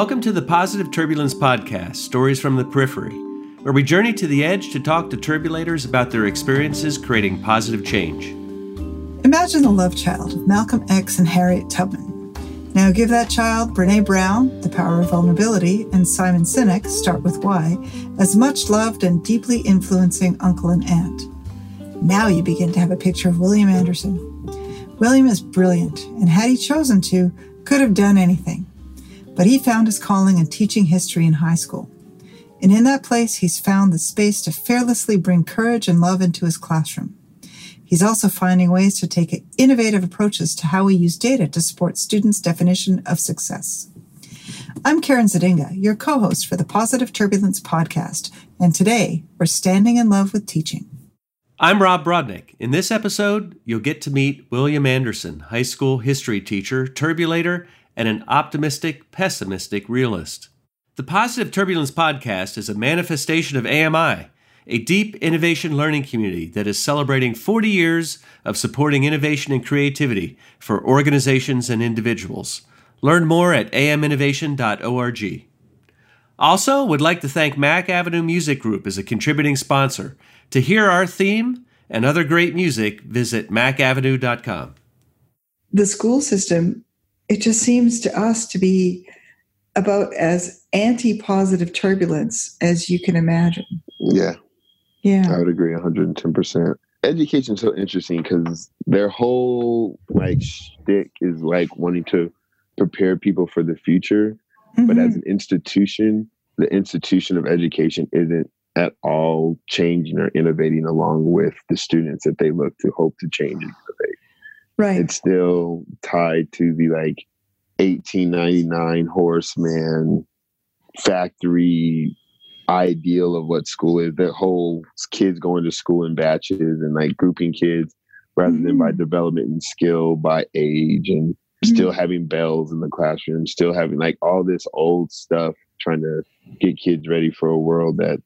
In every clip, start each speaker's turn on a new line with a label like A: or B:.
A: Welcome to the Positive Turbulence Podcast Stories from the Periphery, where we journey to the edge to talk to turbulators about their experiences creating positive change.
B: Imagine the love child of Malcolm X and Harriet Tubman. Now give that child Brene Brown, The Power of Vulnerability, and Simon Sinek, Start With Why, as much loved and deeply influencing uncle and aunt. Now you begin to have a picture of William Anderson. William is brilliant, and had he chosen to, could have done anything. But he found his calling in teaching history in high school. And in that place, he's found the space to fearlessly bring courage and love into his classroom. He's also finding ways to take innovative approaches to how we use data to support students' definition of success. I'm Karen Zadinga, your co host for the Positive Turbulence podcast, and today we're standing in love with teaching.
A: I'm Rob Brodnick. In this episode, you'll get to meet William Anderson, high school history teacher, turbulator, and an optimistic, pessimistic realist. The Positive Turbulence podcast is a manifestation of AMI a deep innovation learning community that is celebrating 40 years of supporting innovation and creativity for organizations and individuals. Learn more at aminnovation.org. Also, would like to thank Mack Avenue Music Group as a contributing sponsor. To hear our theme and other great music, visit mackavenue.com.
B: The school system, it just seems to us to be about as anti positive turbulence as you can imagine.
C: Yeah.
B: Yeah.
C: I would agree 110%. Education is so interesting because their whole like shtick is like wanting to prepare people for the future. Mm-hmm. But as mm-hmm. an institution, the institution of education isn't at all changing or innovating along with the students that they look to hope to change and innovate.
B: Right.
C: It's still tied to the like 1899 horseman factory ideal of what school is. The whole kids going to school in batches and like grouping kids rather mm-hmm. than by mm. development and skill, by age, and mm-hmm. still having bells in the classroom, still having like all this old stuff, trying to get kids ready for a world that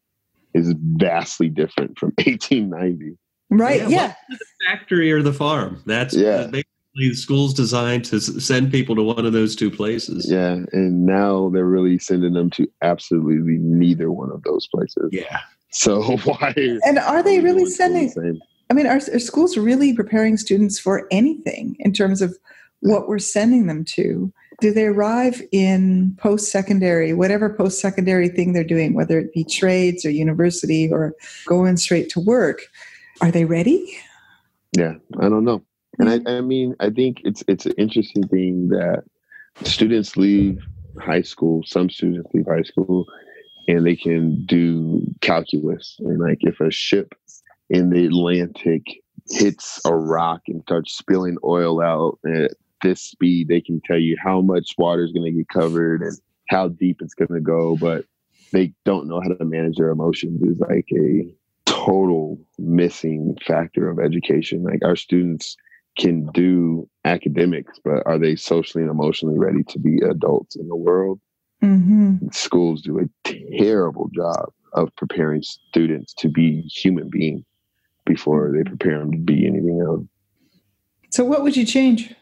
C: is vastly different from 1890.
B: Right. Yeah. yeah.
A: The factory or the farm. That's yeah basically the school's designed to send people to one of those two places.
C: Yeah, and now they're really sending them to absolutely neither one of those places.
A: Yeah.
C: So why?
B: And are they really sending? The I mean, are, are schools really preparing students for anything in terms of what we're sending them to? Do they arrive in post secondary, whatever post secondary thing they're doing, whether it be trades or university or going straight to work? Are they ready?
C: Yeah, I don't know. And I, mm-hmm. I mean, I think it's it's an interesting thing that students leave high school. Some students leave high school, and they can do calculus. And like, if a ship in the Atlantic hits a rock and starts spilling oil out at this speed, they can tell you how much water is going to get covered and how deep it's going to go. But they don't know how to manage their emotions. Is like a total missing factor of education. Like our students can do academics, but are they socially and emotionally ready to be adults in the world? Mm-hmm. Schools do a terrible job of preparing students to be human beings before they prepare them to be anything else.
B: So, what would you change?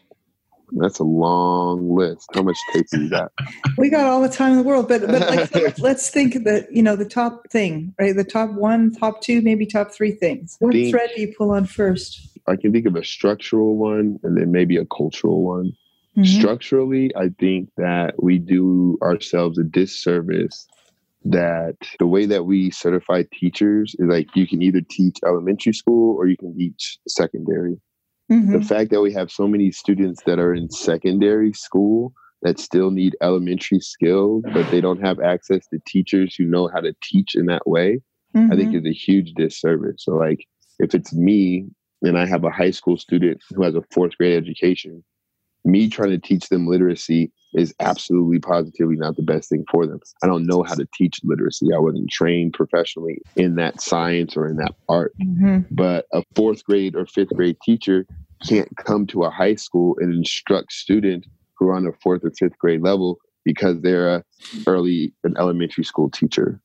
C: That's a long list. How much tape do you got?
B: we got all the time in the world, but but like, let's think that you know the top thing, right? The top one, top two, maybe top three things. What think, thread do you pull on first?
C: I can think of a structural one and then maybe a cultural one. Mm-hmm. Structurally, I think that we do ourselves a disservice that the way that we certify teachers is like you can either teach elementary school or you can teach secondary. Mm-hmm. The fact that we have so many students that are in secondary school that still need elementary skills, but they don't have access to teachers who know how to teach in that way, mm-hmm. I think mm-hmm. is a huge disservice. So, like, if it's me and I have a high school student who has a fourth grade education, me trying to teach them literacy is absolutely positively not the best thing for them. I don't know how to teach literacy. I wasn't trained professionally in that science or in that art. Mm-hmm. But a fourth grade or fifth grade teacher can't come to a high school and instruct students who are on a fourth or fifth grade level because they're a early an elementary school teacher.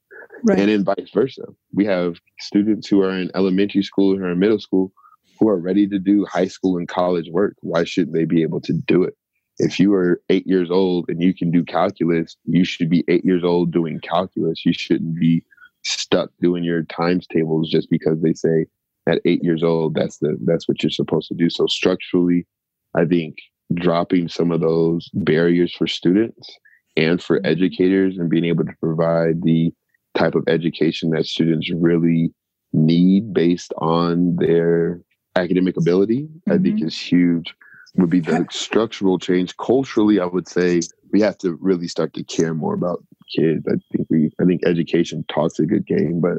C: Right. And then vice versa. We have students who are in elementary school or in middle school who are ready to do high school and college work. Why shouldn't they be able to do it? if you are eight years old and you can do calculus, you should be eight years old doing calculus. You shouldn't be stuck doing your times tables just because they say at eight years old that's the that's what you're supposed to do. So structurally, I think dropping some of those barriers for students and for mm-hmm. educators and being able to provide the type of education that students really need based on their academic ability, mm-hmm. I think mm-hmm. is huge. Would be the structural change. Culturally, I would say we have to really start to care more about kids. I think we, I think education talks a good game, but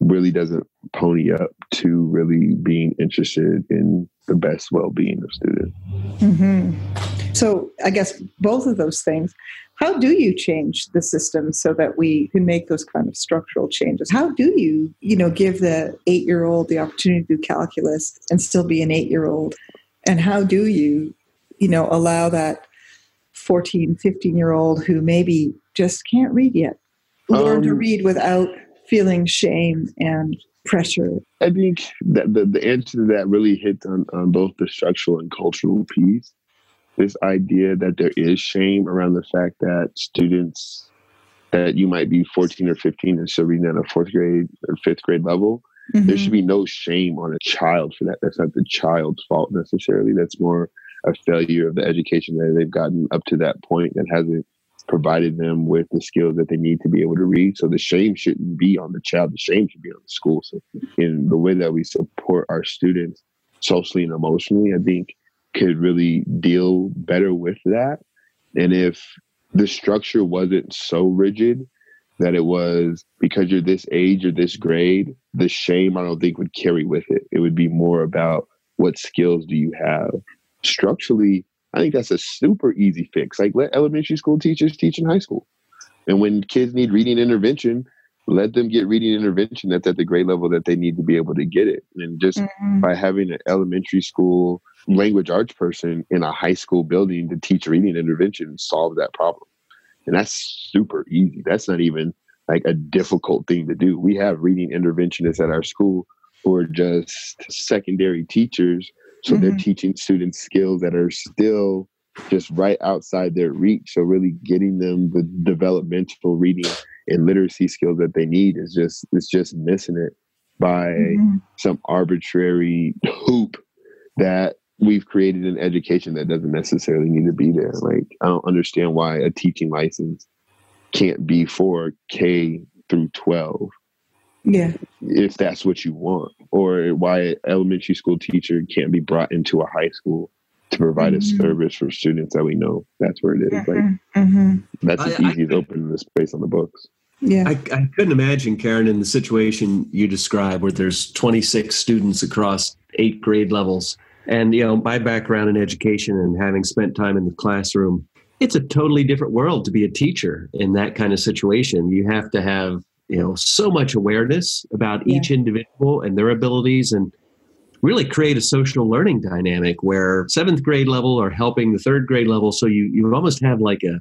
C: really doesn't pony up to really being interested in the best well-being of students.
B: Mm-hmm. So, I guess both of those things. How do you change the system so that we can make those kind of structural changes? How do you, you know, give the eight-year-old the opportunity to do calculus and still be an eight-year-old? And how do you, you know, allow that 14, 15-year-old who maybe just can't read yet learn um, to read without feeling shame and pressure?
C: I think that the, the answer to that really hits on, on both the structural and cultural piece. This idea that there is shame around the fact that students that you might be 14 or 15 and still reading at a fourth grade or fifth grade level. Mm-hmm. There should be no shame on a child for that. That's not the child's fault necessarily. That's more a failure of the education that they've gotten up to that point that hasn't provided them with the skills that they need to be able to read. So the shame shouldn't be on the child. The shame should be on the school. So in the way that we support our students socially and emotionally, I think could really deal better with that. And if the structure wasn't so rigid that it was because you're this age or this grade, the shame I don't think would carry with it. It would be more about what skills do you have. Structurally, I think that's a super easy fix. Like let elementary school teachers teach in high school. And when kids need reading intervention, let them get reading intervention that's at the grade level that they need to be able to get it. And just mm-hmm. by having an elementary school language arts person in a high school building to teach reading intervention solve that problem. And that's super easy. That's not even like a difficult thing to do. We have reading interventionists at our school who are just secondary teachers so mm-hmm. they're teaching students skills that are still just right outside their reach. So really getting them the developmental reading and literacy skills that they need is just it's just missing it by mm-hmm. some arbitrary hoop that we've created an education that doesn't necessarily need to be there. Like I don't understand why a teaching license can't be for K through 12
B: yeah.
C: If that's what you want. Or why an elementary school teacher can't be brought into a high school to provide mm-hmm. a service for students that we know that's where it is. Mm-hmm. Like mm-hmm. that's as easy I, as opening the space on the books.
A: Yeah. I, I couldn't imagine, Karen, in the situation you describe where there's 26 students across eight grade levels. And, you know, my background in education and having spent time in the classroom, it's a totally different world to be a teacher in that kind of situation. You have to have you know so much awareness about yeah. each individual and their abilities and really create a social learning dynamic where seventh grade level are helping the third grade level. So you you almost have like a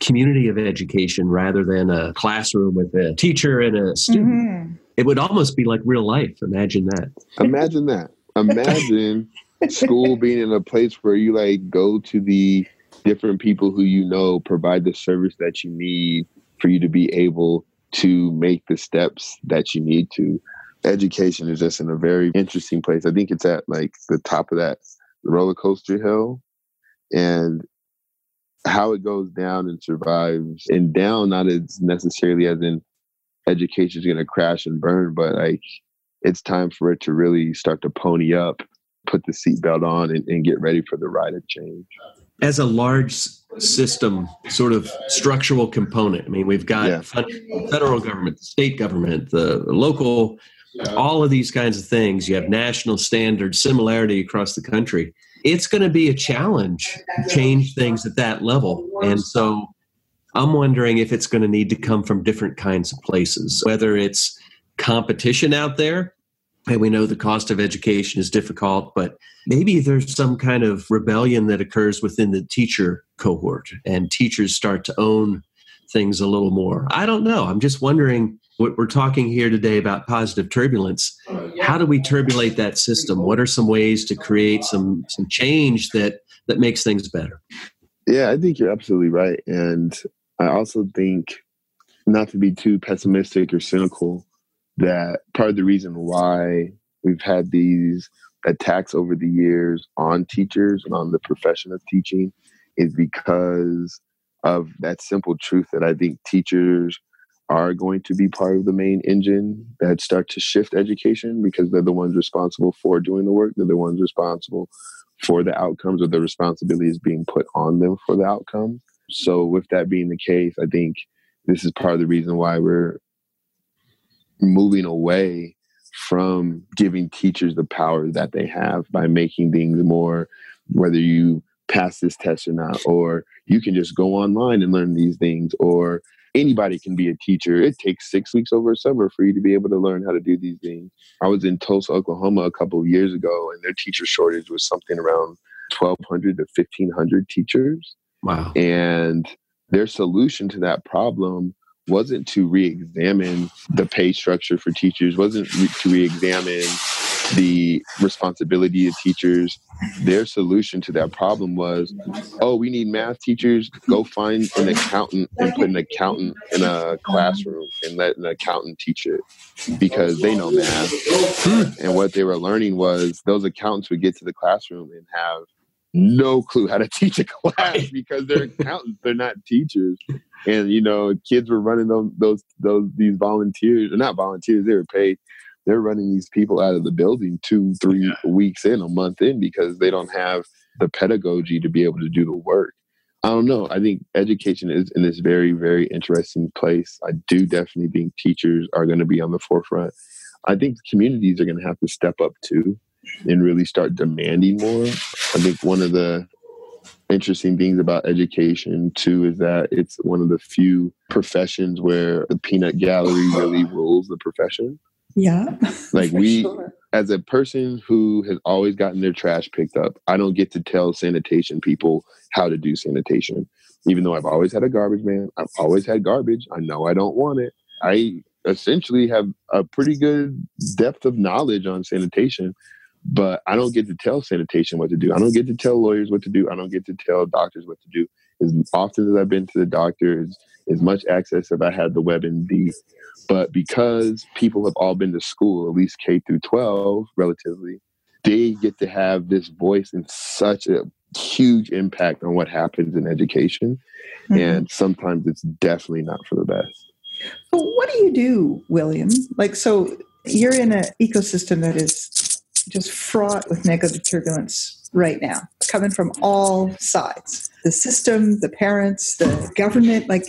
A: community of education rather than a classroom with a teacher and a student. Mm-hmm. it would almost be like real life. Imagine that.
C: Imagine that. Imagine school being in a place where you like go to the different people who you know provide the service that you need for you to be able to make the steps that you need to. Education is just in a very interesting place. I think it's at like the top of that roller coaster hill and how it goes down and survives and down not as necessarily as in education is going to crash and burn but like it's time for it to really start to pony up put the seatbelt on and, and get ready for the ride of change
A: as a large system sort of structural component. I mean, we've got yeah. federal government, state government, the local, all of these kinds of things. You have national standards, similarity across the country. It's going to be a challenge to change things at that level. And so I'm wondering if it's going to need to come from different kinds of places, whether it's competition out there and we know the cost of education is difficult, but maybe there's some kind of rebellion that occurs within the teacher cohort and teachers start to own things a little more. I don't know. I'm just wondering what we're talking here today about positive turbulence. How do we turbulate that system? What are some ways to create some some change that that makes things better?
C: Yeah, I think you're absolutely right. And I also think, not to be too pessimistic or cynical, that part of the reason why we've had these attacks over the years on teachers and on the profession of teaching is because of that simple truth that I think teachers are going to be part of the main engine that start to shift education because they're the ones responsible for doing the work. They're the ones responsible for the outcomes or the responsibility is being put on them for the outcome. So with that being the case, I think this is part of the reason why we're moving away from giving teachers the power that they have by making things more whether you pass this test or not or you can just go online and learn these things or anybody can be a teacher. It takes six weeks over a summer for you to be able to learn how to do these things. I was in tulsa oklahoma a couple of years ago and their teacher shortage was something around 1200 to 1500 teachers.
A: Wow.
C: And their solution to that problem wasn't to re-examine the pay structure for teachers, wasn't re- to re-examine the responsibility of teachers. Their solution to that problem was, oh, we need math teachers. Go find an accountant and put an accountant in a classroom and let an accountant teach it because they know math. And what they were learning was those accountants would get to the classroom and have no clue how to teach a class because they're accountants, they're not teachers. And you know, kids were running those those those these volunteers, or not volunteers, they were paid. They're running these people out of the building two, three yeah. weeks in, a month in, because they don't have the pedagogy to be able to do the work. I don't know. I think education is in this very, very interesting place. I do definitely think teachers are going to be on the forefront. I think communities are going to have to step up too and really start demanding more. I think one of the interesting things about education too is that it's one of the few professions where the peanut gallery really rules the profession.
B: Yeah.
C: Like we sure. as a person who has always gotten their trash picked up, I don't get to tell sanitation people how to do sanitation. Even though I've always had a garbage man, I've always had garbage. I know I don't want it. I essentially have a pretty good depth of knowledge on sanitation, but I don't get to tell sanitation what to do. I don't get to tell lawyers what to do. I don't get to tell doctors what to do. As often as I've been to the doctor, as, as much access as I had the WebMD. But because people have all been to school, at least K through 12, relatively, they get to have this voice in such a huge impact on what happens in education. Mm-hmm. And sometimes it's definitely not for the best.
B: So, what do you do, William? Like, so you're in an ecosystem that is just fraught with negative turbulence right now, coming from all sides the system, the parents, the government. Like,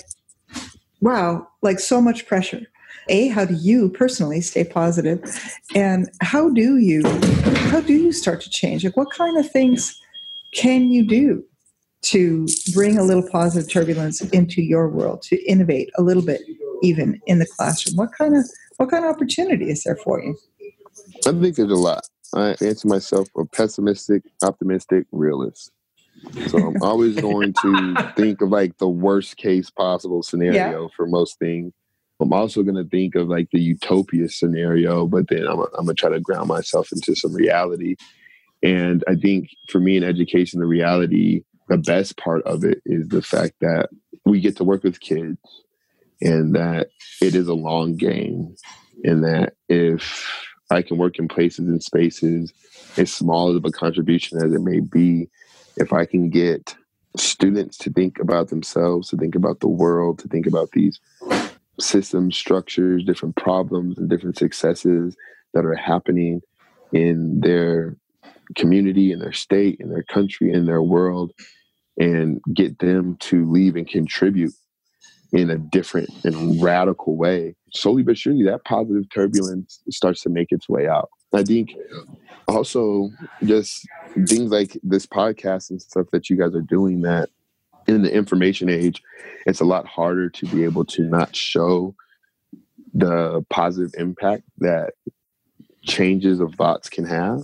B: wow, like so much pressure. A, how do you personally stay positive? And how do you how do you start to change? Like what kind of things can you do to bring a little positive turbulence into your world, to innovate a little bit even in the classroom? What kind of what kind of opportunity is there for you?
C: I think there's a lot. I answer myself a pessimistic, optimistic, realist. So I'm always going to think of like the worst case possible scenario yeah. for most things. I'm also going to think of like the utopia scenario, but then I'm, I'm going to try to ground myself into some reality. And I think for me in education, the reality, the best part of it is the fact that we get to work with kids and that it is a long game. And that if I can work in places and spaces as small of a contribution as it may be. If I can get students to think about themselves, to think about the world, to think about these systems, structures, different problems, and different successes that are happening in their community, in their state, in their country, in their world, and get them to leave and contribute in a different and radical way, slowly but surely that positive turbulence starts to make its way out. I think also just things like this podcast and stuff that you guys are doing that in the information age, it's a lot harder to be able to not show the positive impact that changes of thoughts can have.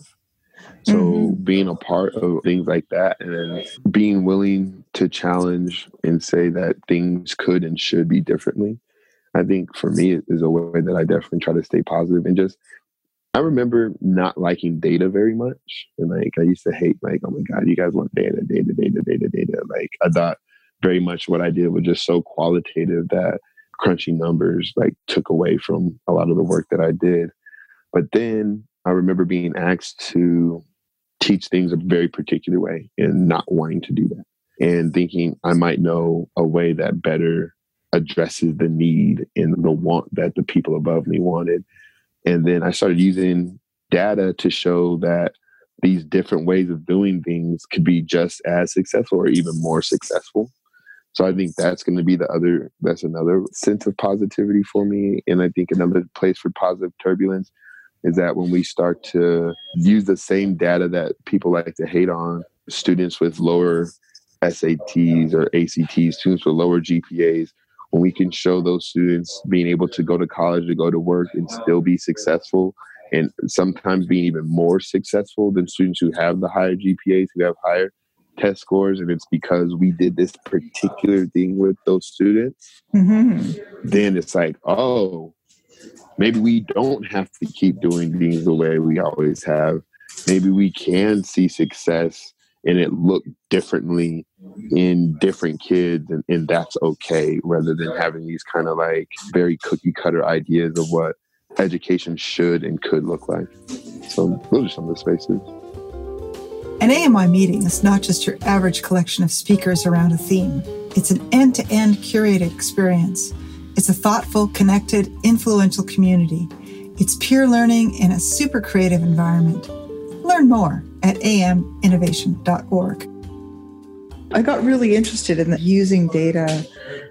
C: So mm-hmm. being a part of things like that and then being willing to challenge and say that things could and should be differently, I think for me is a way that I definitely try to stay positive and just I remember not liking data very much. And like I used to hate like, oh my God, you guys want data, data, data, data, data. Like I thought very much what I did was just so qualitative that crunching numbers like took away from a lot of the work that I did. But then I remember being asked to teach things a very particular way and not wanting to do that and thinking I might know a way that better addresses the need and the want that the people above me wanted. And then I started using data to show that these different ways of doing things could be just as successful or even more successful. So I think that's going to be the other, that's another sense of positivity for me. And I think another place for positive turbulence is that when we start to use the same data that people like to hate on, students with lower SATs or ACTs, students with lower GPAs, when we can show those students being able to go to college, to go to work, and still be successful, and sometimes being even more successful than students who have the higher GPAs, who have higher test scores, and it's because we did this particular thing with those students, mm-hmm. then it's like, oh, maybe we don't have to keep doing things the way we always have. Maybe we can see success and it looked differently in different kids and, and that's okay rather than having these kind of like very cookie cutter ideas of what education should and could look like so those are some of the spaces
B: an AMI meeting is not just your average collection of speakers around a theme. It's an end to end curated experience. It's a thoughtful, connected, influential community. It's peer learning in a super creative environment. Learn more at aminnovation.org. I got really interested in the using data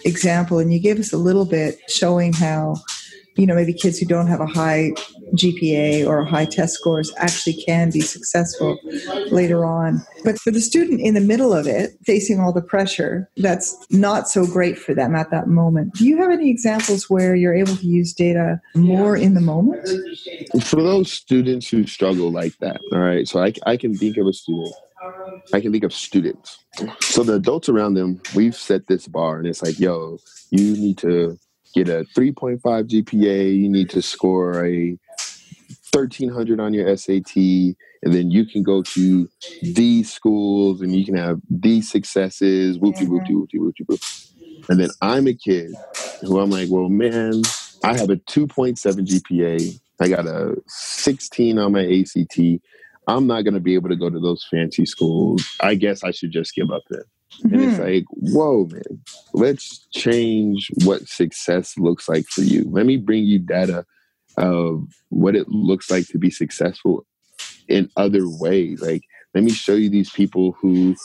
B: example, and you gave us a little bit showing how, you know, maybe kids who don't have a high GPA or high test scores actually can be successful later on. But for the student in the middle of it, facing all the pressure, that's not so great for them at that moment. Do you have any examples where you're able to use data more in the moment?
C: For those students who struggle like that, all right, so I, I can think of a student I can think of students. So the adults around them, we've set this bar, and it's like, yo, you need to get a 3.5 GPA. You need to score a 1300 on your SAT, and then you can go to these schools and you can have these successes, whoopty mm-hmm. whoopty whoopty whoopty whoop. And then I'm a kid who I'm like, well, man, I have a 2.7 GPA. I got a 16 on my ACT. I'm not going to be able to go to those fancy schools. I guess I should just give up then. Mm-hmm. And it's mm-hmm. like, whoa, man, let's change what success looks like for you. Let me bring you data of what it looks like to be successful in other ways. Like, let me show you these people who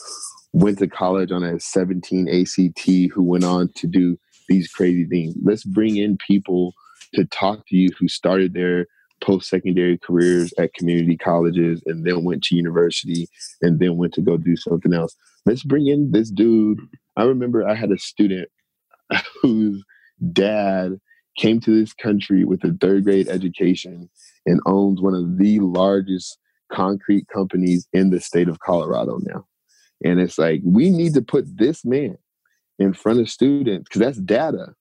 C: went to college on a 17 ACT who went on to do these crazy things. Let's bring in people to talk to you who started their post secondary careers at community colleges and then went to university and then went to go do something else. Let's bring in this dude. I remember I had a student whose dad came to this country with a third grade education and owns one of the largest concrete companies in the state of Colorado now. And it's like, we need to put this man in front of students because that's data.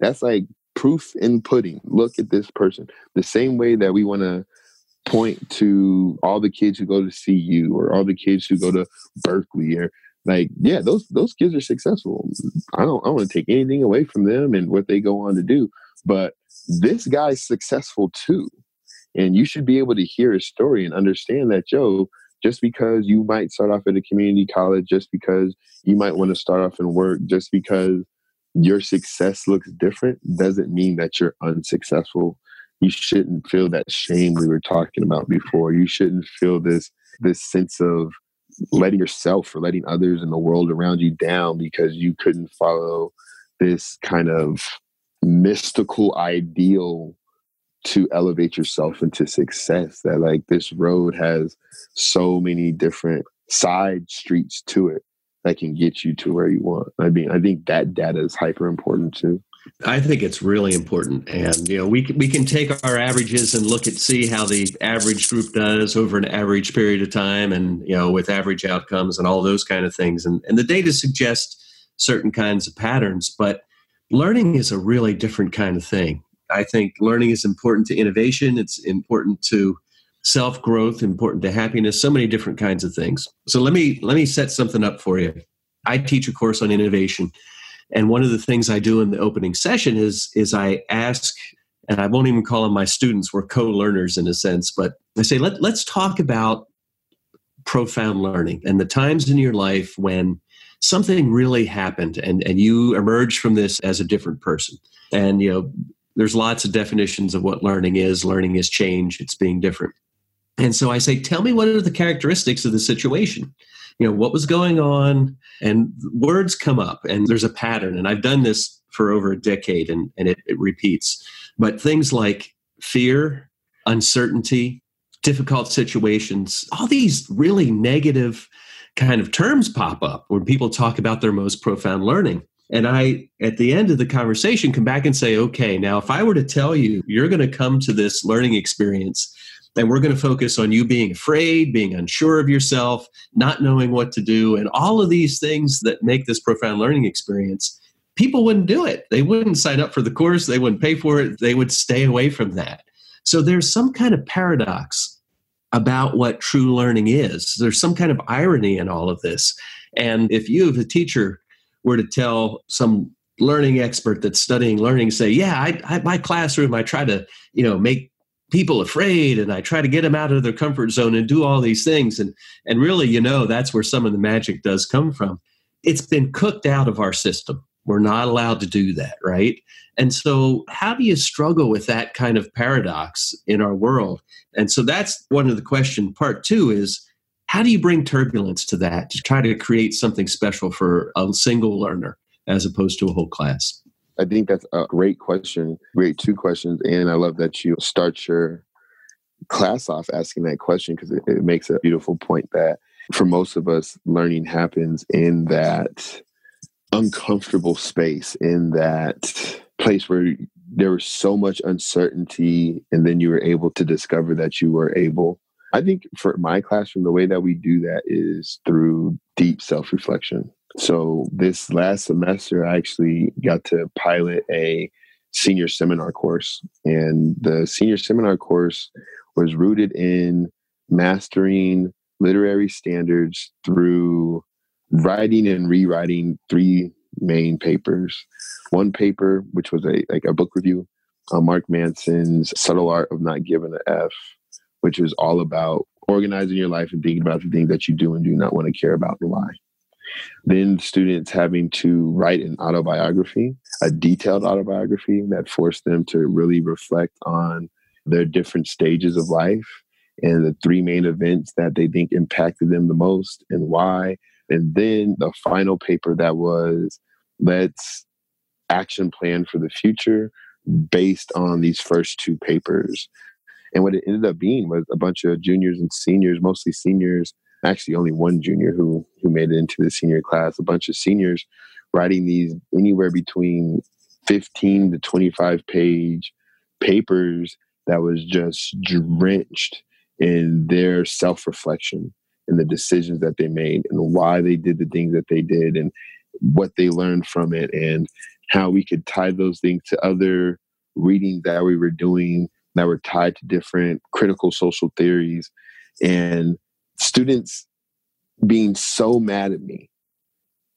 C: That's like proof in pudding. Look at this person. The same way that we want to point to all the kids who go to CU or all the kids who go to Berkeley or like yeah those those kids are successful. I don't i don't want to take anything away from them and what they go on to do but this guy's successful too. And you should be able to hear his story and understand that joe just because you might start off at a community college just because you might want to start off and work just because your success looks different doesn't mean that you're unsuccessful you shouldn't feel that shame we were talking about before. You shouldn't feel this this sense of letting yourself or letting others in the world around you down because you couldn't follow this kind of mystical ideal to elevate yourself into success that like this road has so many different side streets to it that can get you to where you want. I mean i think that data is hyper important too
A: I think it's really important, and you know we we can take our averages and look at see how the average group does over an average period of time, and you know with average outcomes and all those kind of things, and and the data suggests certain kinds of patterns, but learning is a really different kind of thing. I think learning is important to innovation. It's important to self growth, important to happiness, so many different kinds of things. So let me let me set something up for you. I teach a course on innovation, and one of the things I do in the opening session is is I ask, and I won't even call them my students. We're co-learners in a sense, but I say let let's talk about profound learning and the times in your life when something really happened and, and you emerged from this as a different person. And, you know, there's lots of definitions of what learning is. Learning is change, it's being different. And so I say, tell me what are the characteristics of the situation? You know, what was going on? And words come up and there's a pattern. And I've done this for over a decade and, and it, it repeats. But things like fear, uncertainty, difficult situations, all these really negative kind of terms pop up when people talk about their most profound learning. And I, at the end of the conversation, come back and say, okay, now if I were to tell you you're going to come to this learning experience and we're going to focus on you being afraid, being unsure of yourself, not knowing what to do, and all of these things that make this profound learning experience, people wouldn't do it. They wouldn't sign up for the course, they wouldn't pay for it, they would stay away from that. So there's some kind of paradox about what true learning is. There's some kind of irony in all of this. And if you, as a teacher, were to tell some learning expert that's studying learning, say, "Yeah, I, I, my classroom, I try to, you know, make people afraid, and I try to get them out of their comfort zone and do all these things," and and really, you know, that's where some of the magic does come from. It's been cooked out of our system. We're not allowed to do that, right? And so, how do you struggle with that kind of paradox in our world? And so, that's one of the question. Part two is how do you bring turbulence to that to try to create something special for a single learner as opposed to a whole class?
C: I think that's a great question. Great two questions. And I love that you start your class off asking that question because it, it makes a beautiful point that for most of us, learning happens in that uncomfortable space, in that place where there was so much uncertainty and then you were able to discover that you were able i think for my classroom the way that we do that is through deep self-reflection so this last semester i actually got to pilot a senior seminar course and the senior seminar course was rooted in mastering literary standards through writing and rewriting three main papers. One paper, which was a like a book review on Mark Manson's Subtle Art of Not Giving an F, which is all about organizing your life and thinking about the things that you do and do not want to care about and why. Then students having to write an autobiography, a detailed autobiography that forced them to really reflect on their different stages of life and the three main events that they think impacted them the most and why. And then the final paper that was let's action plan for the future based on these first two papers. And what it ended up being was a bunch of juniors and seniors, mostly seniors, actually only one junior who who made it into the senior class, a bunch of seniors writing these anywhere between 15 to 25 page papers that was just drenched in their self-reflection and the decisions that they made and why they did the things that they did and what they learned from it and how we could tie those things to other readings that we were doing that were tied to different critical social theories. And students being so mad at me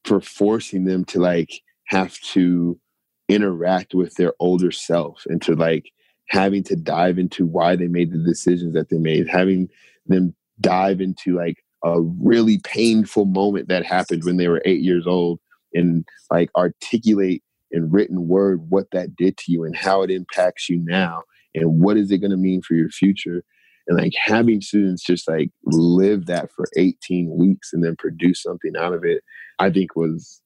C: for forcing them to like have to interact with their older self and to like having to dive into why they made the decisions that they made having them dive into like a really painful moment that happened when they were eight years old and like articulate in written word what that did to you and how it impacts you now and what is it going to mean for your future? And like having students just like live that for 18 weeks and then produce something out of it i think was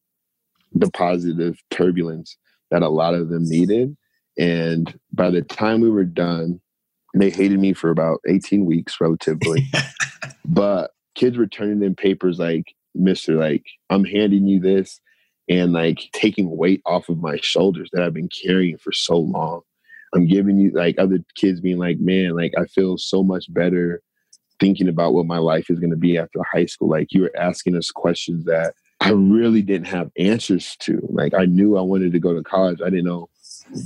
C: the positive turbulence that a lot of them needed. And by the time we were done they hated me for about 18 weeks relatively. But kids were turning in papers like mister like i'm handing you this and like taking weight off of my shoulders that I've been carrying for so long. I'm giving you like other kids being like, man, like I feel so much better thinking about what my life is going to be after high school. Like you were asking us questions that I really didn't have answers to. Like I knew I wanted to go to college. I didn't know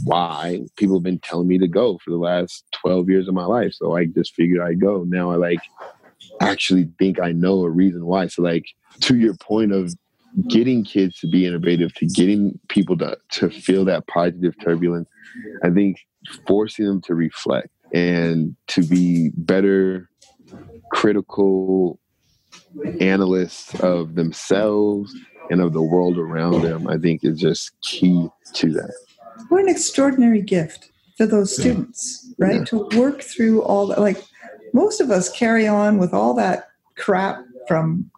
C: why people have been telling me to go for the last 12 years of my life. So I just figured I'd go. Now I like actually think I know a reason why. So like to your point of getting kids to be innovative, to getting people to to feel that positive turbulence, I think forcing them to reflect and to be better critical analysts of themselves and of the world around them, I think is just key to that.
B: What an extraordinary gift for those students, right? Yeah. To work through all that. Like most of us carry on with all that crap from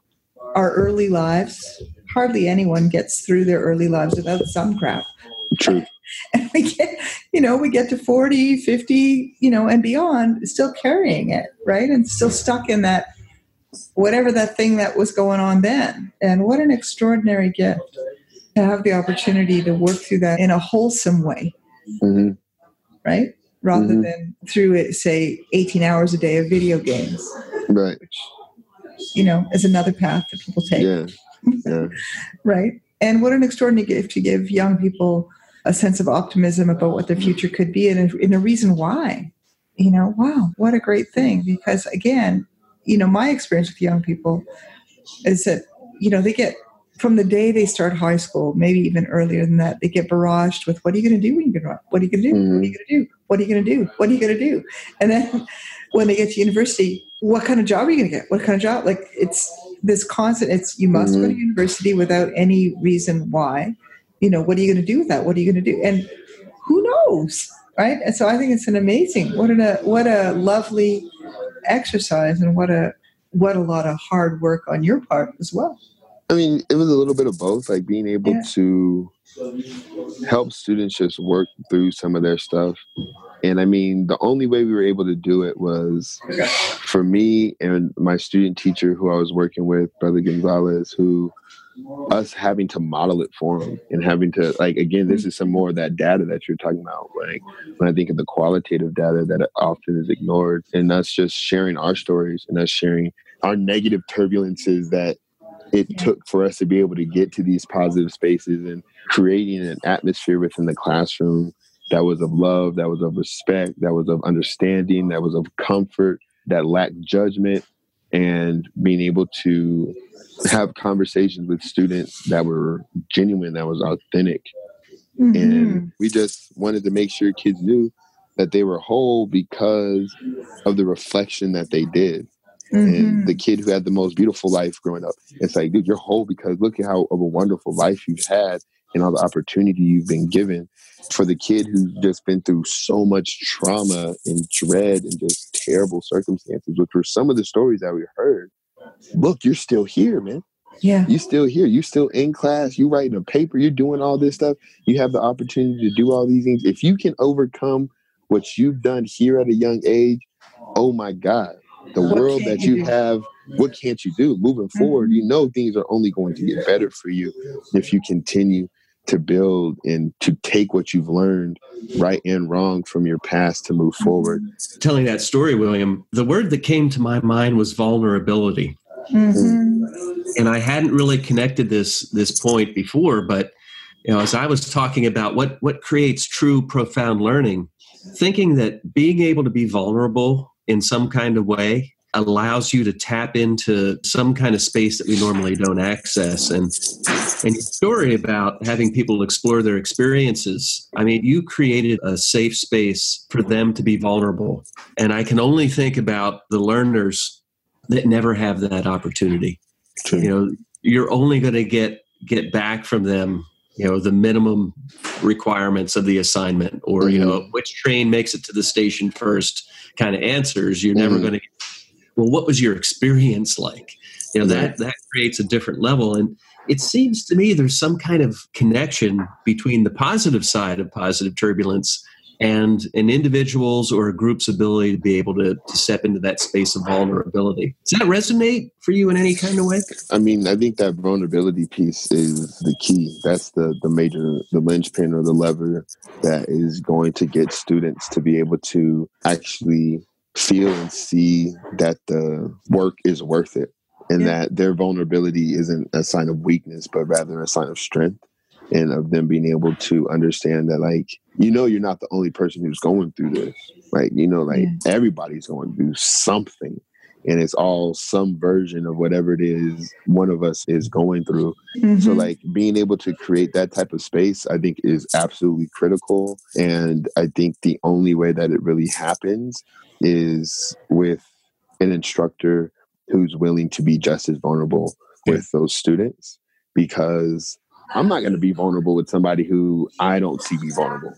B: our early lives. Hardly anyone gets through their early lives without some crap.
C: True.
B: And we get, you know, we get to 40, 50, you know, and beyond, still carrying it, right? And still stuck in that whatever that thing that was going on then. And what an extraordinary gift to have the opportunity to work through that in a wholesome way, mm-hmm. right? Rather mm-hmm. than through, it, say, 18 hours a day of video games.
C: Right.
B: Which, you know, is another path that people take.
C: Yeah. Yeah.
B: right. And what an extraordinary gift to give young people a sense of optimism about what their future could be and a, and a reason why. You know, wow, what a great thing. Because again, you know, my experience with young people is that, you know, they get from the day they start high school, maybe even earlier than that, they get barraged with what are you going to do when you grow up? What are you going to do? Mm-hmm. What are you going to do? What are you going to do? What are you going to do? And then when they get to university, what kind of job are you going to get? What kind of job? Like it's this constant. It's you must mm-hmm. go to mm-hmm. university without any reason why. You know, what are you going to do with that? What are you going to do? And who knows, right? And so I think it's an amazing. What a what a lovely exercise and what a what a lot of hard work on your part as well.
C: I mean, it was a little bit of both, like being able yeah. to help students just work through some of their stuff. And I mean, the only way we were able to do it was for me and my student teacher who I was working with, Brother Gonzalez, who us having to model it for them and having to like again this is some more of that data that you're talking about. Like when i think of the qualitative data that often is ignored and us just sharing our stories and us sharing our negative turbulences that it took for us to be able to get to these positive spaces and creating an atmosphere within the classroom that was of love that was of respect that was of understanding that was of comfort that lacked judgment and being able to have conversations with students that were genuine, that was authentic. Mm-hmm. And we just wanted to make sure kids knew that they were whole because of the reflection that they did. Mm-hmm. And the kid who had the most beautiful life growing up, it's like, dude, you're whole because look at how of a wonderful life you've had and all the opportunity you've been given. For the kid who's just been through so much trauma and dread and just terrible circumstances, which were some of the stories that we heard look, you're still here, man.
B: Yeah.
C: you're still here. You're still in class. You're writing a paper. You're doing all this stuff. You have the opportunity to do all these things. If you can overcome what you've done here at a young age, oh my God, the what world that you, have, what can't you do? Moving forward, mm-hmm. you know things are only going to get better for you if you continue to build and to take what you've learned right and wrong from your past to move forward.
A: Telling that story, William, the word that came to my mind was vulnerability. Mm-hmm. And I hadn't really connected this this point before, but you know, as I was talking about what what creates true profound learning, thinking that being able to be vulnerable in some kind of way allows you to tap into some kind of space that we normally don't access and and your story about having people explore their experiences i mean you created a safe space for them to be vulnerable and i can only think about the learners that never have that opportunity True. you know you're only going to get get back from them you know the minimum requirements of the assignment or mm-hmm. you know which train makes it to the station first kind of answers you're mm-hmm. never going to well what was your experience like you know that that creates a different level and it seems to me there's some kind of connection between the positive side of positive turbulence and an individual's or a group's ability to be able to, to step into that space of vulnerability. Does that resonate for you in any kind of way?
C: I mean, I think that vulnerability piece is the key. That's the the major the linchpin or the lever that is going to get students to be able to actually feel and see that the work is worth it and yeah. that their vulnerability isn't a sign of weakness but rather a sign of strength and of them being able to understand that like you know you're not the only person who's going through this like you know like yeah. everybody's going through something and it's all some version of whatever it is one of us is going through mm-hmm. so like being able to create that type of space i think is absolutely critical and i think the only way that it really happens is with an instructor who's willing to be just as vulnerable with those students because I'm not going to be vulnerable with somebody who I don't see be vulnerable.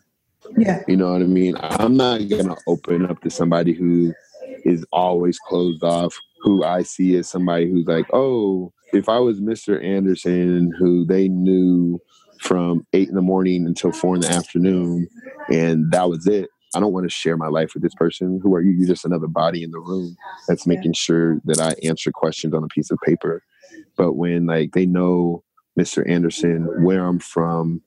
B: Yeah.
C: You know what I mean? I'm not going to open up to somebody who is always closed off, who I see as somebody who's like, oh, if I was Mr. Anderson, who they knew from eight in the morning until four in the afternoon, and that was it. I don't want to share my life with this person. Who are you? You're just another body in the room that's making sure that I answer questions on a piece of paper. But when like they know Mr. Anderson, where I'm from.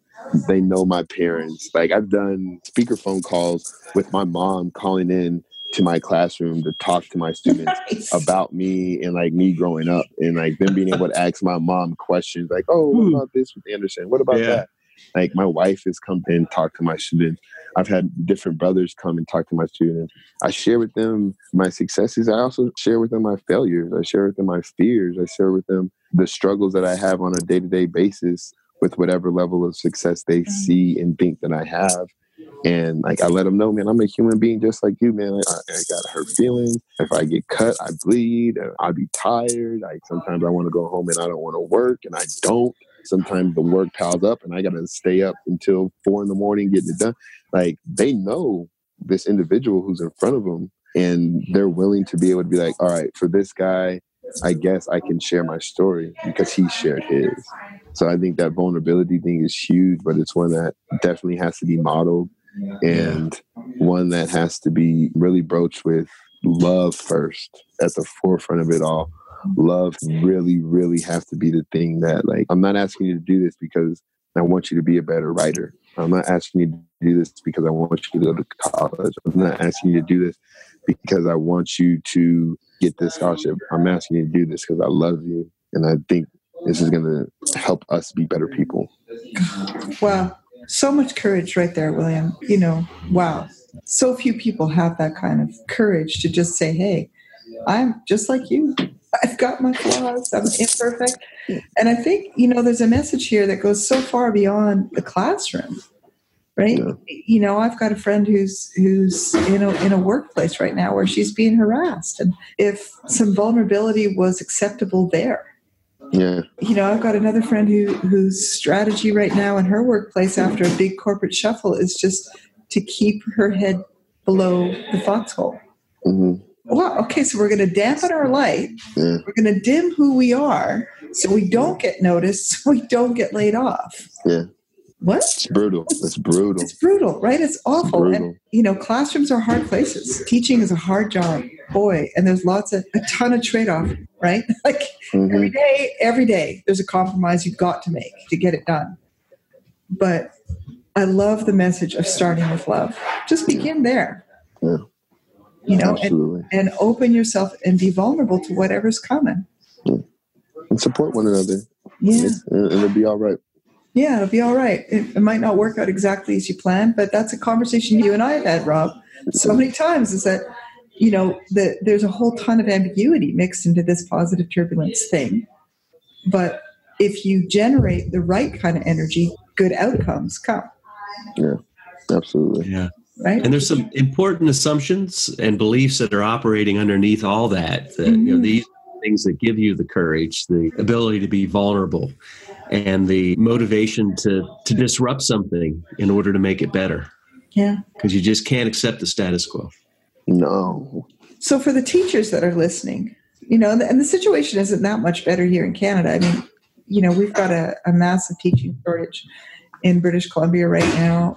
C: They know my parents. Like I've done speakerphone calls with my mom calling in to my classroom to talk to my students nice. about me and like me growing up and like them being able to ask my mom questions like, oh, what hmm. about this with Anderson? What about yeah. that? Like my wife has come and talked to my students. I've had different brothers come and talk to my students. I share with them my successes. I also share with them my failures. I share with them my fears. I share with them the struggles that I have on a day to day basis with whatever level of success they mm-hmm. see and think that I have. And like I let them know, man, I'm a human being just like you, man. I, I got hurt feelings. If I get cut, I bleed. I be tired. Like sometimes I want to go home and I don't want to work, and I don't. Sometimes the work piles up, and I got to stay up until four in the morning getting it done. Like they know this individual who's in front of them, and they're willing to be able to be like, all right, for this guy, I guess I can share my story because he shared his. So I think that vulnerability thing is huge, but it's one that definitely has to be modeled and one that has to be really broached with love first at the forefront of it all. Love really, really has to be the thing that, like, I'm not asking you to do this because I want you to be a better writer. I'm not asking you to do this because I want you to go to college. I'm not asking you to do this because I want you to get this scholarship. I'm asking you to do this because I love you. And I think this is going to help us be better people.
B: Wow. So much courage right there, William. You know, wow. So few people have that kind of courage to just say, hey, I'm just like you. I've got my flaws. I'm imperfect. And I think, you know, there's a message here that goes so far beyond the classroom right yeah. you know i've got a friend who's who's in a in a workplace right now where she's being harassed and if some vulnerability was acceptable there
C: yeah
B: you know i've got another friend who whose strategy right now in her workplace after a big corporate shuffle is just to keep her head below the foxhole mm-hmm. Well okay so we're going to dampen our light yeah. we're going to dim who we are so we don't get noticed so we don't get laid off
C: yeah
B: what?
C: It's brutal. It's brutal.
B: It's brutal, right? It's awful. It's and, you know, classrooms are hard places. Teaching is a hard job. Boy, and there's lots of, a ton of trade off, right? like mm-hmm. every day, every day, there's a compromise you've got to make to get it done. But I love the message of starting with love. Just begin there.
C: Yeah.
B: You know, and, and, open yourself and be vulnerable to whatever's coming.
C: Yeah. And support one another.
B: Yeah.
C: And it'll be all right
B: yeah, it'll be all right. It, it, might not work out exactly as you planned, but that's a conversation you and I have had, Rob, so many times is that, you know, that there's a whole ton of ambiguity mixed into this positive turbulence thing. But if you generate the right kind of energy, good outcomes come.
C: Yeah, absolutely.
A: Yeah.
B: Right.
A: And there's some important assumptions and beliefs that are operating underneath all that. that mm-hmm. you know, mm-hmm. these things that give you the courage, the ability to be vulnerable, and the motivation to to disrupt something in order to make it better.
B: Yeah.
A: Because you just can't accept the status quo.
C: No.
B: So for the teachers that are listening, you know, and the situation isn't that much better here in Canada. I mean, you know, we've got a, a massive teaching shortage in British Columbia right now.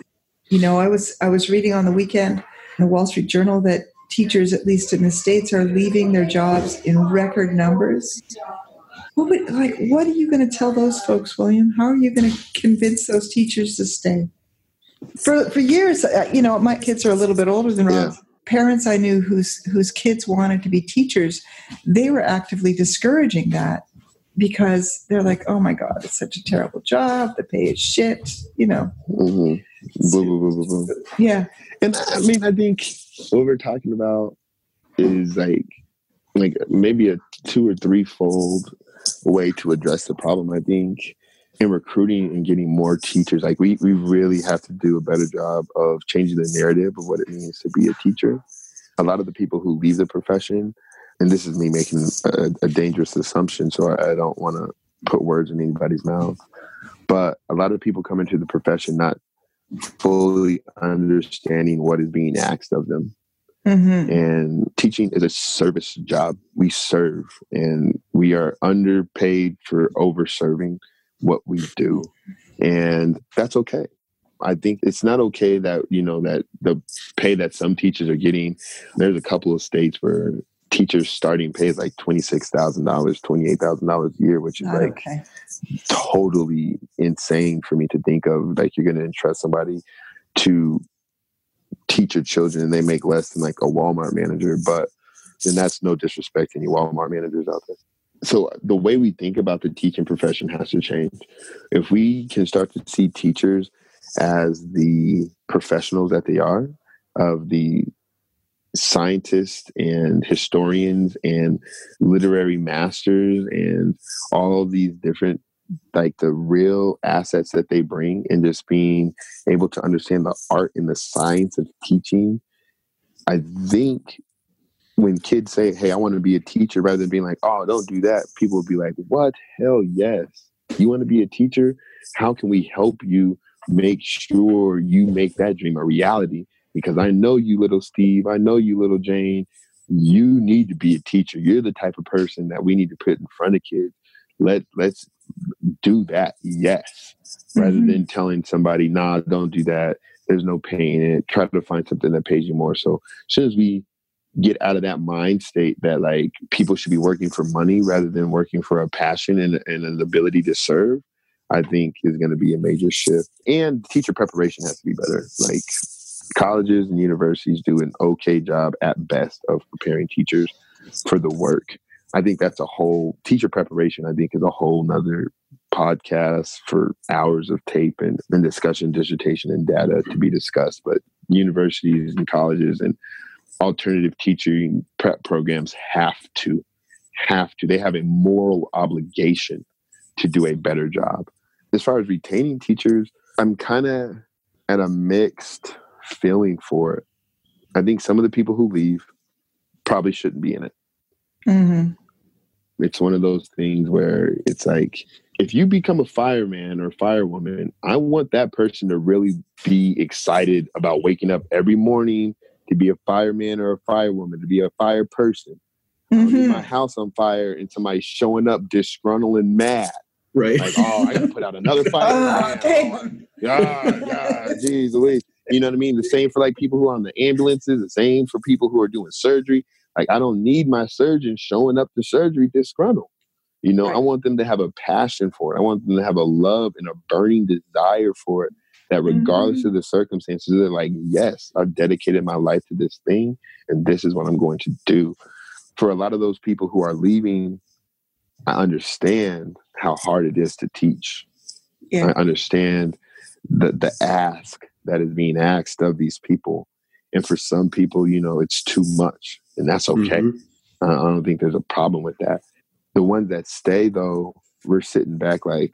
B: You know, I was I was reading on the weekend in the Wall Street Journal that teachers, at least in the states, are leaving their jobs in record numbers what would, like what are you going to tell those folks, William? How are you going to convince those teachers to stay? For for years, uh, you know, my kids are a little bit older than Rob. Yeah. Parents I knew whose whose kids wanted to be teachers, they were actively discouraging that because they're like, oh my God, it's such a terrible job. The pay is shit, you know. Mm-hmm.
C: Boom, boom, boom, boom,
B: Yeah.
C: And I mean, I think what we're talking about is like, like maybe a two or three fold way to address the problem. I think in recruiting and getting more teachers, like we, we really have to do a better job of changing the narrative of what it means to be a teacher. A lot of the people who leave the profession and this is me making a, a dangerous assumption, so I, I don't want to put words in anybody's mouth. But a lot of people come into the profession not fully understanding what is being asked of them. Mm-hmm. And teaching is a service job. We serve, and we are underpaid for over serving what we do. And that's okay. I think it's not okay that, you know, that the pay that some teachers are getting, there's a couple of states where teachers starting pay is like $26,000, $28,000 a year, which is oh, like okay. totally insane for me to think of. Like you're going to entrust somebody to teach your children and they make less than like a Walmart manager. But then that's no disrespect to any Walmart managers out there. So uh, the way we think about the teaching profession has to change. If we can start to see teachers as the professionals that they are, of the scientists and historians and literary masters and all these different like the real assets that they bring and just being able to understand the art and the science of teaching i think when kids say hey i want to be a teacher rather than being like oh don't do that people will be like what? Hell yes. You want to be a teacher? How can we help you make sure you make that dream a reality because I know you, little Steve. I know you, little Jane. You need to be a teacher. You're the type of person that we need to put in front of kids. Let let's do that, yes, rather mm-hmm. than telling somebody, "Nah, don't do that." There's no pain in it. Try to find something that pays you more. So as soon as we get out of that mind state that like people should be working for money rather than working for a passion and, and an ability to serve, I think is going to be a major shift. And teacher preparation has to be better. Like colleges and universities do an okay job at best of preparing teachers for the work. I think that's a whole teacher preparation, I think is a whole nother podcast for hours of tape and, and discussion, dissertation, and data to be discussed. But universities and colleges and alternative teaching prep programs have to, have to, they have a moral obligation to do a better job. As far as retaining teachers, I'm kind of at a mixed feeling for it. I think some of the people who leave probably shouldn't be in it. Mm-hmm. It's one of those things where it's like, if you become a fireman or firewoman, I want that person to really be excited about waking up every morning to be a fireman or a firewoman, to be a fire person. Mm-hmm. my house on fire and somebody showing up disgruntled and mad.
A: Right.
C: Like, oh, I gotta put out another fire. oh, oh, God, God, geez Louise. You know what I mean? The same for like people who are on the ambulances, the same for people who are doing surgery. Like I don't need my surgeon showing up to surgery disgruntled. You know, right. I want them to have a passion for it. I want them to have a love and a burning desire for it. That regardless mm-hmm. of the circumstances, they're like, yes, I've dedicated my life to this thing, and this is what I'm going to do. For a lot of those people who are leaving, I understand how hard it is to teach. Yeah. I understand the the ask that is being asked of these people. And for some people, you know, it's too much, and that's okay. Mm-hmm. I don't think there's a problem with that. The ones that stay, though, we're sitting back like,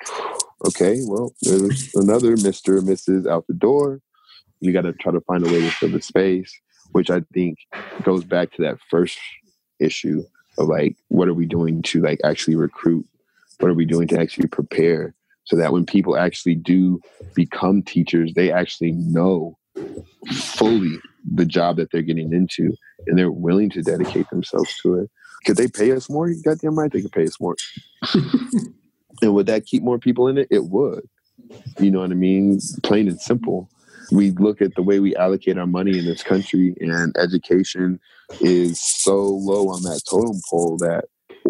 C: okay, well, there's another Mr. or Mrs. out the door. You got to try to find a way to fill the space, which I think goes back to that first issue of like, what are we doing to like actually recruit? What are we doing to actually prepare? So that when people actually do become teachers, they actually know fully the job that they're getting into and they're willing to dedicate themselves to it. Could they pay us more? You goddamn right they could pay us more. and would that keep more people in it? It would. You know what I mean? Plain and simple. We look at the way we allocate our money in this country, and education is so low on that totem pole that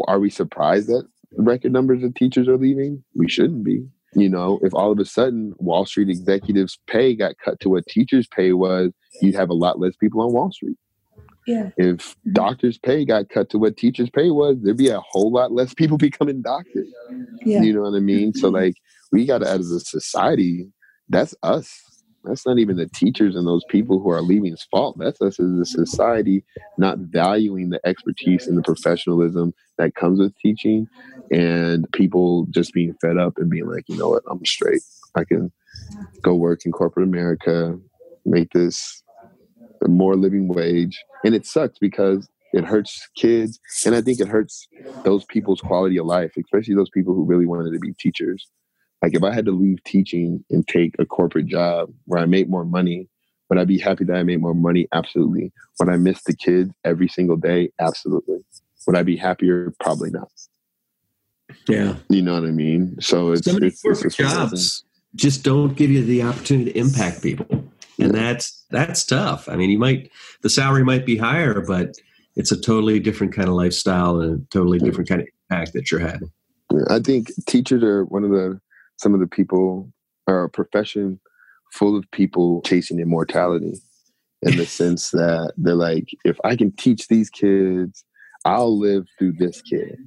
C: are we surprised that record numbers of teachers are leaving? We shouldn't be. You know, if all of a sudden Wall Street executives' pay got cut to what teachers' pay was, you'd have a lot less people on Wall Street.
B: Yeah.
C: If mm-hmm. doctors' pay got cut to what teachers' pay was, there'd be a whole lot less people becoming doctors. Yeah. You know what I mean? So like we got to, as a society, that's us. That's not even the teachers and those people who are leaving's fault. That's us as a society not valuing the expertise and the professionalism that comes with teaching, and people just being fed up and being like, you know what, I'm straight. I can go work in corporate America, make this a more living wage. And it sucks because it hurts kids. And I think it hurts those people's quality of life, especially those people who really wanted to be teachers. Like if I had to leave teaching and take a corporate job where I make more money, would I be happy that I made more money? Absolutely. Would I miss the kids every single day? Absolutely. Would I be happier? Probably not.
A: Yeah.
C: You know what I mean? So it's,
A: so many
C: it's,
A: corporate it's jobs just don't give you the opportunity to impact people. And that's that's tough. I mean, you might the salary might be higher, but it's a totally different kind of lifestyle and a totally different kind of impact that you're having.
C: I think teachers are one of the some of the people are a profession full of people chasing immortality in the sense that they're like, if I can teach these kids, I'll live through this kid.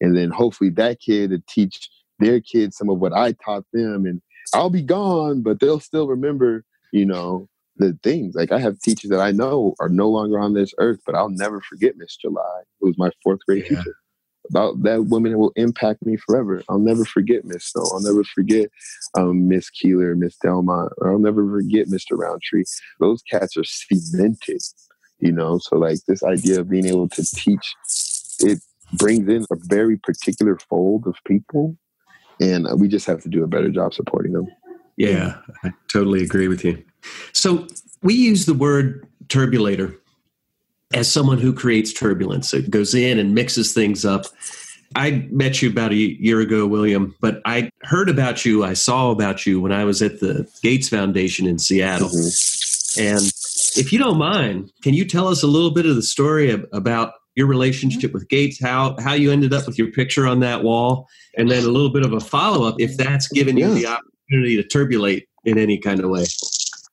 C: And then hopefully that kid to teach their kids some of what I taught them and I'll be gone, but they'll still remember, you know, the things. Like I have teachers that I know are no longer on this earth, but I'll never forget Miss July, who was my fourth grade yeah. teacher. About that woman will impact me forever. I'll never forget Miss Snow. I'll never forget um, Miss Keeler, Miss Delmont. I'll never forget Mr. Roundtree. Those cats are cemented, you know. So like this idea of being able to teach, it brings in a very particular fold of people and we just have to do a better job supporting them.
A: Yeah, I totally agree with you. So we use the word turbulator as someone who creates turbulence. It goes in and mixes things up. I met you about a year ago, William, but I heard about you, I saw about you when I was at the Gates Foundation in Seattle. Mm-hmm. And if you don't mind, can you tell us a little bit of the story about your relationship with Gates, how how you ended up with your picture on that wall, and then a little bit of a follow up if that's given you the opportunity to turbulate in any kind of way.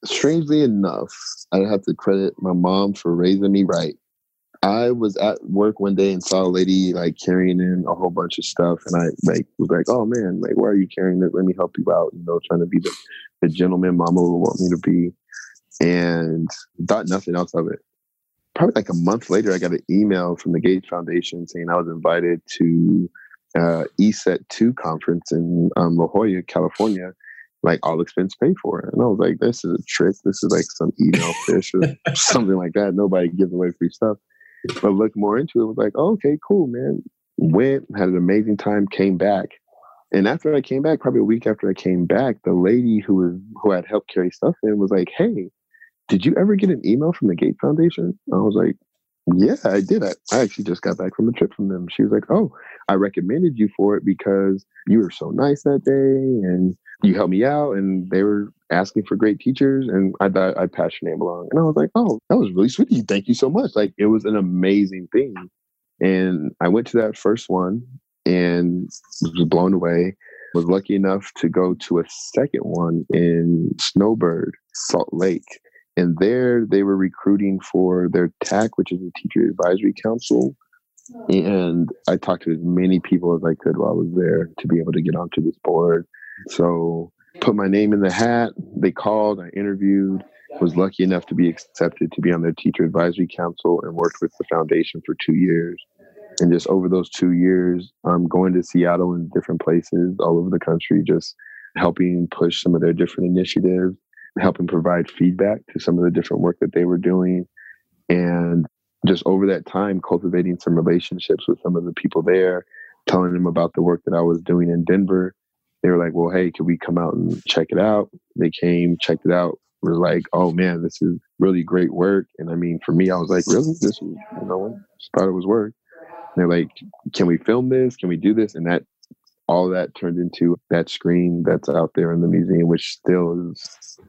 C: Strangely enough, I have to credit my mom for raising me right. I was at work one day and saw a lady like carrying in a whole bunch of stuff, and I like was like, "Oh man, like why are you carrying this? Let me help you out." You know, trying to be the, the gentleman Mama would want me to be, and thought nothing else of it probably like a month later, I got an email from the Gates Foundation saying I was invited to uh, ECET 2 conference in um, La Jolla, California, like all expense paid for. And I was like, this is a trick. This is like some email fish or something like that. Nobody gives away free stuff. But look more into it, was like, oh, okay, cool, man. Went, had an amazing time, came back. And after I came back, probably a week after I came back, the lady who was who had helped carry stuff in was like, "Hey, did you ever get an email from the Gate Foundation? I was like, yeah, I did. I, I actually just got back from a trip from them. She was like, oh, I recommended you for it because you were so nice that day and you helped me out and they were asking for great teachers and I thought I'd pass your name along. And I was like, oh, that was really sweet of you. Thank you so much. Like it was an amazing thing. And I went to that first one and was blown away. Was lucky enough to go to a second one in Snowbird, Salt Lake and there they were recruiting for their TAC, which is the Teacher Advisory Council. And I talked to as many people as I could while I was there to be able to get onto this board. So put my name in the hat. They called, I interviewed, was lucky enough to be accepted to be on their teacher advisory council and worked with the foundation for two years. And just over those two years, I'm going to Seattle and different places all over the country, just helping push some of their different initiatives helping provide feedback to some of the different work that they were doing. And just over that time, cultivating some relationships with some of the people there, telling them about the work that I was doing in Denver. They were like, well, hey, could we come out and check it out? They came, checked it out, were like, oh man, this is really great work. And I mean, for me, I was like, really? This is, you know, just thought it was work. And they're like, can we film this? Can we do this? And that all that turned into that screen that's out there in the museum, which still is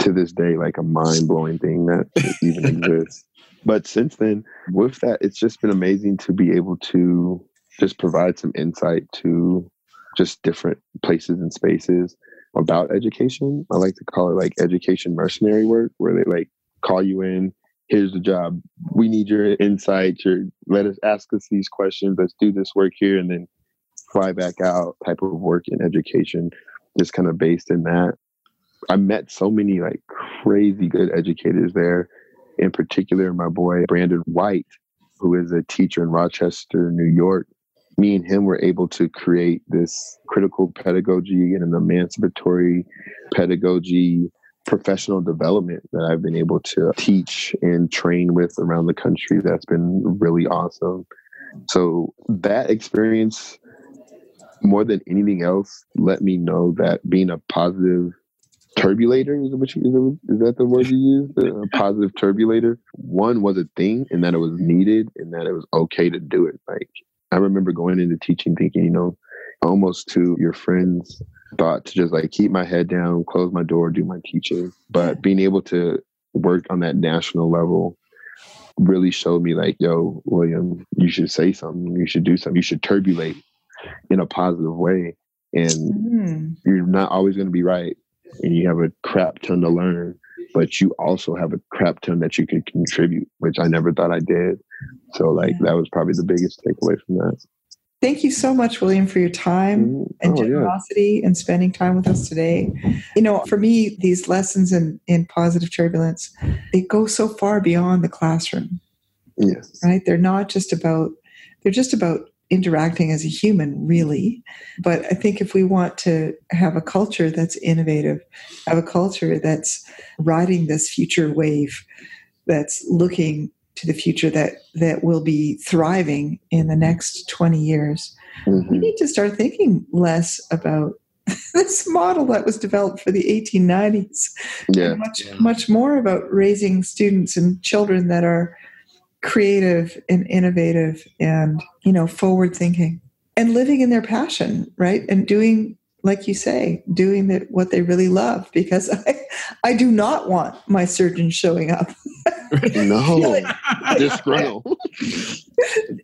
C: to this day like a mind blowing thing that even exists. But since then, with that, it's just been amazing to be able to just provide some insight to just different places and spaces about education. I like to call it like education mercenary work, where they like call you in, here's the job. We need your insight. Your let us ask us these questions. Let's do this work here, and then fly back out. Type of work in education, just kind of based in that. I met so many like crazy good educators there. In particular, my boy Brandon White, who is a teacher in Rochester, New York. Me and him were able to create this critical pedagogy and an emancipatory pedagogy professional development that I've been able to teach and train with around the country. That's been really awesome. So that experience, more than anything else, let me know that being a positive turbulator is, what you, is, that the word you use? A positive turbulator. One was a thing, and that it was needed, and that it was okay to do it. Like I remember going into teaching, thinking, you know, almost to your friends thought to just like keep my head down, close my door, do my teaching. But being able to work on that national level really showed me like, yo, William, you should say something. You should do something. You should turbulate in a positive way. And mm. you're not always going to be right. And you have a crap ton to learn, but you also have a crap ton that you can contribute, which I never thought I did. So like yeah. that was probably the biggest takeaway from that.
B: Thank you so much, William, for your time mm-hmm. and oh, generosity yeah. and spending time with us today. You know, for me, these lessons in, in positive turbulence, they go so far beyond the classroom.
C: Yes.
B: Right? They're not just about they're just about interacting as a human, really. But I think if we want to have a culture that's innovative, have a culture that's riding this future wave, that's looking to the future that that will be thriving in the next 20 years mm-hmm. we need to start thinking less about this model that was developed for the 1890s
C: yeah.
B: much
C: yeah.
B: much more about raising students and children that are creative and innovative and you know forward thinking and living in their passion right and doing like you say, doing the, what they really love because I, I do not want my surgeon showing up.
C: no, disgruntled.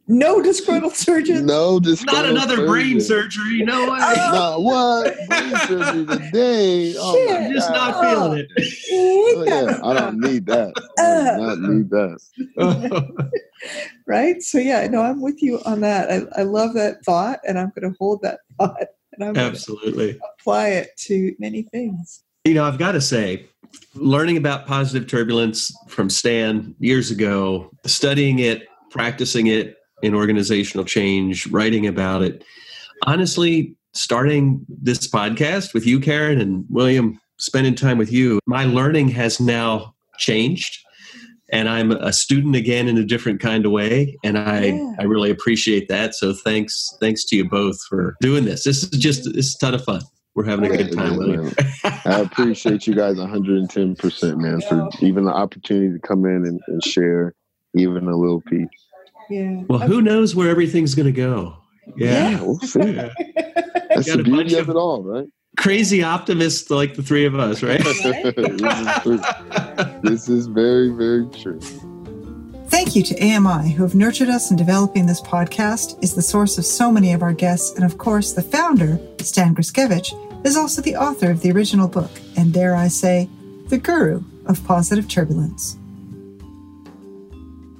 B: no disgruntled surgeon.
C: No disgruntled.
A: Not another surgeon. brain surgery. No way.
C: Oh. Not what brain surgery today.
A: Oh I'm just God. not feeling it.
C: Oh, yeah, I don't need that. I uh, not need that.
B: right. So yeah, no, I'm with you on that. I, I love that thought, and I'm going to hold that thought
A: and I'm absolutely
B: apply it to many things.
A: You know, I've got to say, learning about positive turbulence from Stan years ago, studying it, practicing it in organizational change, writing about it. Honestly, starting this podcast with you, Karen, and William, spending time with you, my learning has now changed and I'm a student again in a different kind of way, and I yeah. I really appreciate that. So thanks thanks to you both for doing this. This is just this is a ton of fun. We're having a good time.
C: Man, I appreciate you guys 110 percent, man, for even the opportunity to come in and, and share even a little piece.
B: Yeah.
A: Well, who knows where everything's going to go?
C: Yeah, yeah we'll see. Yeah. That's the beauty of, of it all, right?
A: crazy optimists like the three of us, right?
C: this, is very, very true.
B: Thank you to AMI, who have nurtured us in developing this podcast, is the source of so many of our guests, and of course, the founder, Stan Gryskiewicz, is also the author of the original book, and dare I say, the guru of positive turbulence.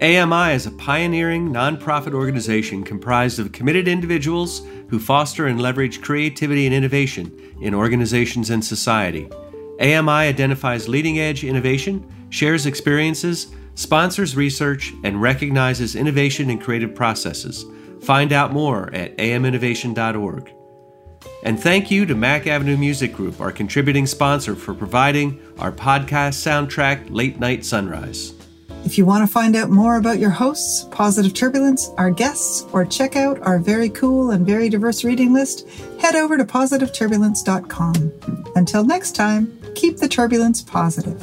A: AMI is a pioneering nonprofit organization comprised of committed individuals who foster and leverage creativity and innovation in organizations and society. AMI identifies leading edge innovation, shares experiences, sponsors research, and recognizes innovation and creative processes. Find out more at aminnovation.org. And thank you to Mack Avenue Music Group, our contributing sponsor, for providing our podcast soundtrack, Late Night Sunrise.
B: If you want to find out more about your hosts, Positive Turbulence, our guests, or check out our very cool and very diverse reading list, head over to positiveturbulence.com. Until next time, keep the turbulence positive.